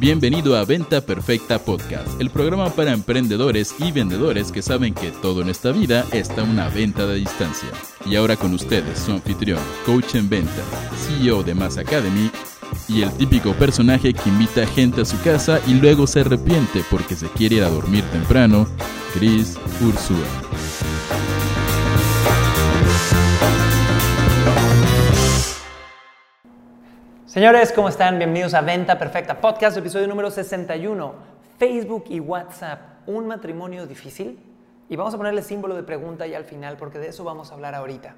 Bienvenido a Venta Perfecta Podcast, el programa para emprendedores y vendedores que saben que todo en esta vida está una venta de distancia. Y ahora con ustedes, su anfitrión, coach en venta, CEO de Mass Academy y el típico personaje que invita gente a su casa y luego se arrepiente porque se quiere ir a dormir temprano, Chris Ursula. Señores, ¿cómo están? Bienvenidos a Venta Perfecta Podcast, episodio número 61. Facebook y WhatsApp, un matrimonio difícil. Y vamos a ponerle símbolo de pregunta ya al final porque de eso vamos a hablar ahorita.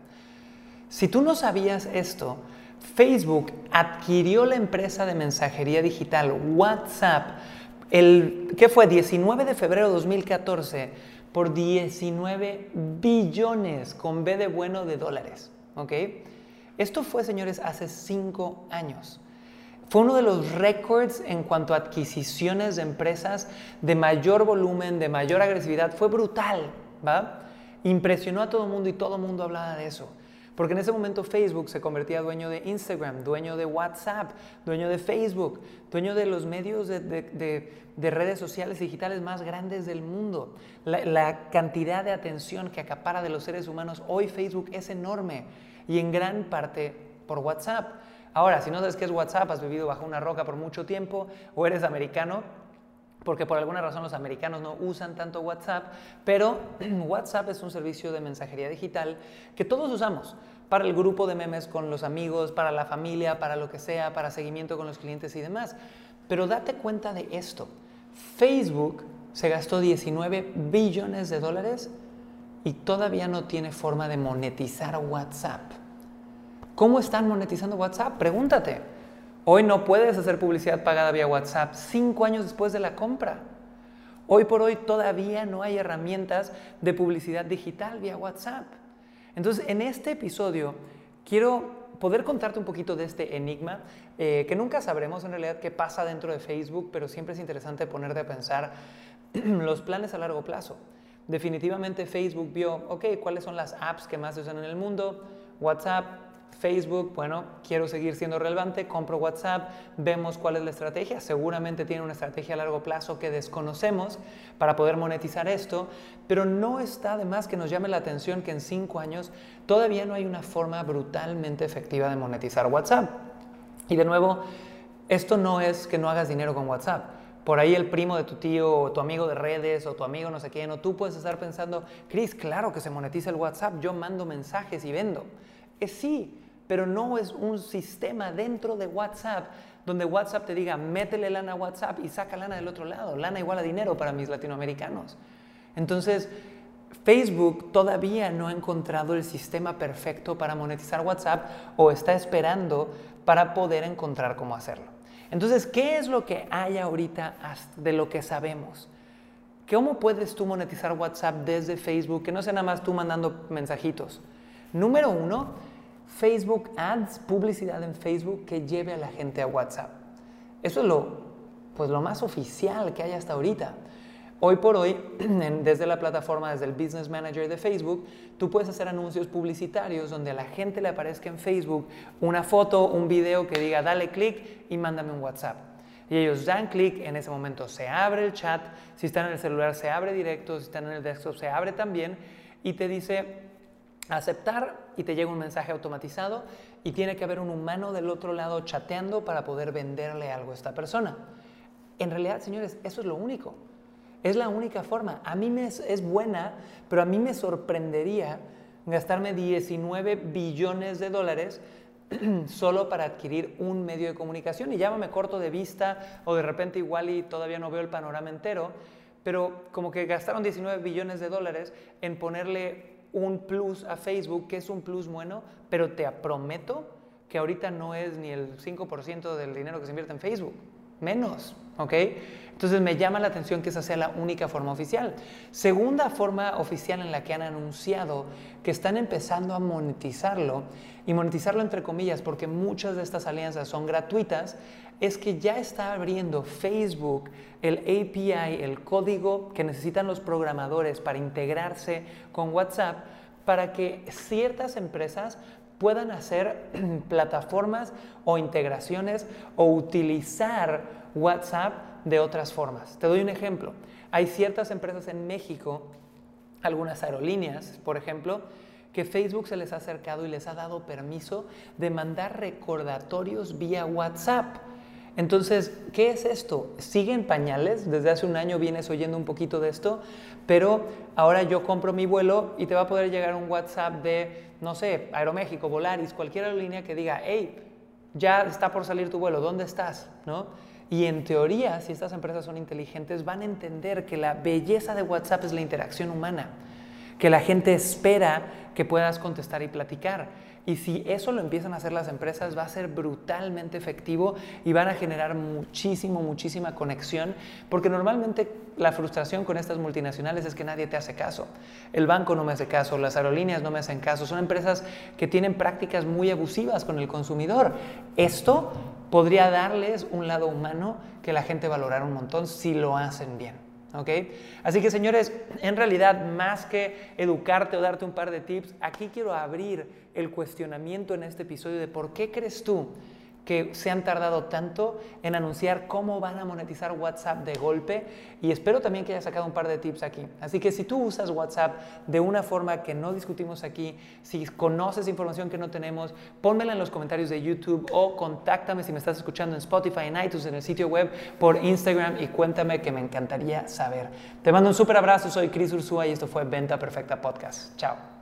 Si tú no sabías esto, Facebook adquirió la empresa de mensajería digital WhatsApp el ¿qué fue? 19 de febrero de 2014 por 19 billones con B de bueno de dólares, ¿ok? Esto fue, señores, hace cinco años. Fue uno de los récords en cuanto a adquisiciones de empresas de mayor volumen, de mayor agresividad. Fue brutal, ¿va? Impresionó a todo el mundo y todo el mundo hablaba de eso. Porque en ese momento Facebook se convertía dueño de Instagram, dueño de WhatsApp, dueño de Facebook, dueño de los medios de, redes sociales digitales más grandes del mundo. La, la cantidad de atención que acapara de los seres humanos hoy Facebook es enorme y en gran parte por WhatsApp. Ahora, si no sabes qué es WhatsApp, has vivido bajo una roca por mucho tiempo o eres americano, porque por alguna razón los americanos no usan tanto WhatsApp, pero WhatsApp es un servicio de mensajería digital que todos usamos para el grupo de memes con los amigos, para la familia, para lo que sea, para seguimiento con los clientes y demás. Pero date cuenta de esto. Facebook se gastó 19 billones de dólares y todavía no tiene forma de monetizar WhatsApp. ¿Cómo están monetizando WhatsApp? Pregúntate. Hoy no puedes hacer publicidad pagada vía WhatsApp cinco años después de la compra. Hoy por hoy todavía no hay herramientas de publicidad digital vía WhatsApp. Entonces, en este episodio quiero poder contarte un poquito de este enigma, eh, que nunca sabremos en realidad qué pasa dentro de Facebook, pero siempre es interesante ponerte a pensar los planes a largo plazo. Definitivamente Facebook vio, ok, ¿cuáles son las apps que más se usan en el mundo? WhatsApp, Facebook, bueno, quiero seguir siendo relevante, compro WhatsApp, vemos cuál es la estrategia, seguramente tiene una estrategia a largo plazo que desconocemos para poder monetizar esto, pero no está de más que nos llame la atención que en cinco años todavía no hay una forma brutalmente efectiva de monetizar WhatsApp. Y de nuevo, esto no es que no hagas dinero con WhatsApp por ahí el primo de tu tío o tu amigo de redes o tu amigo no sé quién, o tú puedes estar pensando, Chris, claro que se monetiza el WhatsApp, yo mando mensajes y vendo. Es sí, pero no es un sistema dentro de WhatsApp donde WhatsApp te diga, métele lana a WhatsApp y saca lana del otro lado. Lana igual a dinero para mis latinoamericanos. Entonces, Facebook todavía no ha encontrado el sistema perfecto para monetizar WhatsApp o está esperando para poder encontrar cómo hacerlo. Entonces, ¿qué es lo que hay ahorita de lo que sabemos? ¿Cómo puedes tú monetizar WhatsApp desde Facebook? Que no sea nada más tú mandando mensajitos. Número uno, Facebook Ads, publicidad en Facebook que lleve a la gente a WhatsApp. Eso es lo, pues lo más oficial que hay hasta ahorita. Hoy por hoy, desde la plataforma, desde el Business Manager de Facebook, tú puedes hacer anuncios publicitarios donde a la gente le aparezca en Facebook una foto, un video que diga dale clic y mándame un WhatsApp. Y ellos dan clic, en ese momento se abre el chat, si están en el celular se abre directo, si están en el desktop se abre también y te dice aceptar y te llega un mensaje automatizado y tiene que haber un humano del otro lado chateando para poder venderle algo a esta persona. En realidad, señores, eso es lo único. Es la única forma. A mí me es, buena, pero a mí me sorprendería gastarme 19 billones de dólares solo para adquirir un medio de comunicación y ya me corto de vista o de repente igual y todavía no veo el panorama entero, pero como que gastaron 19 billones de dólares en ponerle un plus a Facebook, que es un plus bueno, pero te prometo que ahorita no es ni el 5% del dinero que se invierte en Facebook, menos, ¿ok? Entonces me llama la atención que esa sea la única forma oficial. Segunda forma oficial en la que han anunciado que están empezando a monetizarlo, y monetizarlo entre comillas porque muchas de estas alianzas son gratuitas, es que ya está abriendo Facebook el API, el código que necesitan los programadores para integrarse con WhatsApp, para que ciertas empresas puedan hacer plataformas o integraciones o utilizar WhatsApp de otras formas. Te doy un ejemplo. Hay ciertas empresas en México, algunas aerolíneas, por ejemplo, que Facebook se les ha acercado y les ha dado permiso de mandar recordatorios vía WhatsApp. Entonces, ¿qué es esto? Sigue en pañales, desde hace un año vienes oyendo un poquito de esto, pero ahora yo compro mi vuelo y te va a poder llegar un WhatsApp de, no sé, Aeroméxico, Volaris, cualquier aerolínea que diga, hey, ya está por salir tu vuelo, ¿dónde estás? ¿No? Y en teoría, si estas empresas son inteligentes, van a entender que la belleza de WhatsApp es la interacción humana, que la gente espera que puedas contestar y platicar. Y si eso lo empiezan a hacer las empresas, va a ser brutalmente efectivo y van a generar muchísimo, muchísima conexión, porque normalmente la frustración con estas multinacionales es que nadie te hace caso. El banco no me hace caso, las aerolíneas no me hacen caso, son empresas que tienen prácticas muy abusivas con el consumidor. Esto podría darles un lado humano que la gente valorará un montón si lo hacen bien. Así que señores, en realidad más que educarte o darte un par de tips, aquí quiero abrir el cuestionamiento en este episodio de por qué crees tú que se han tardado tanto en anunciar cómo van a monetizar WhatsApp de golpe y espero también que haya sacado un par de tips aquí. Así que si tú usas WhatsApp de una forma que no discutimos aquí, si conoces información que no tenemos, pónmela en los comentarios de YouTube o contáctame si me estás escuchando en Spotify, en iTunes, en el sitio web, por Instagram y cuéntame que me encantaría saber. Te mando un súper abrazo, soy Chris Ursúa y esto fue Venta Perfecta Podcast. Chao.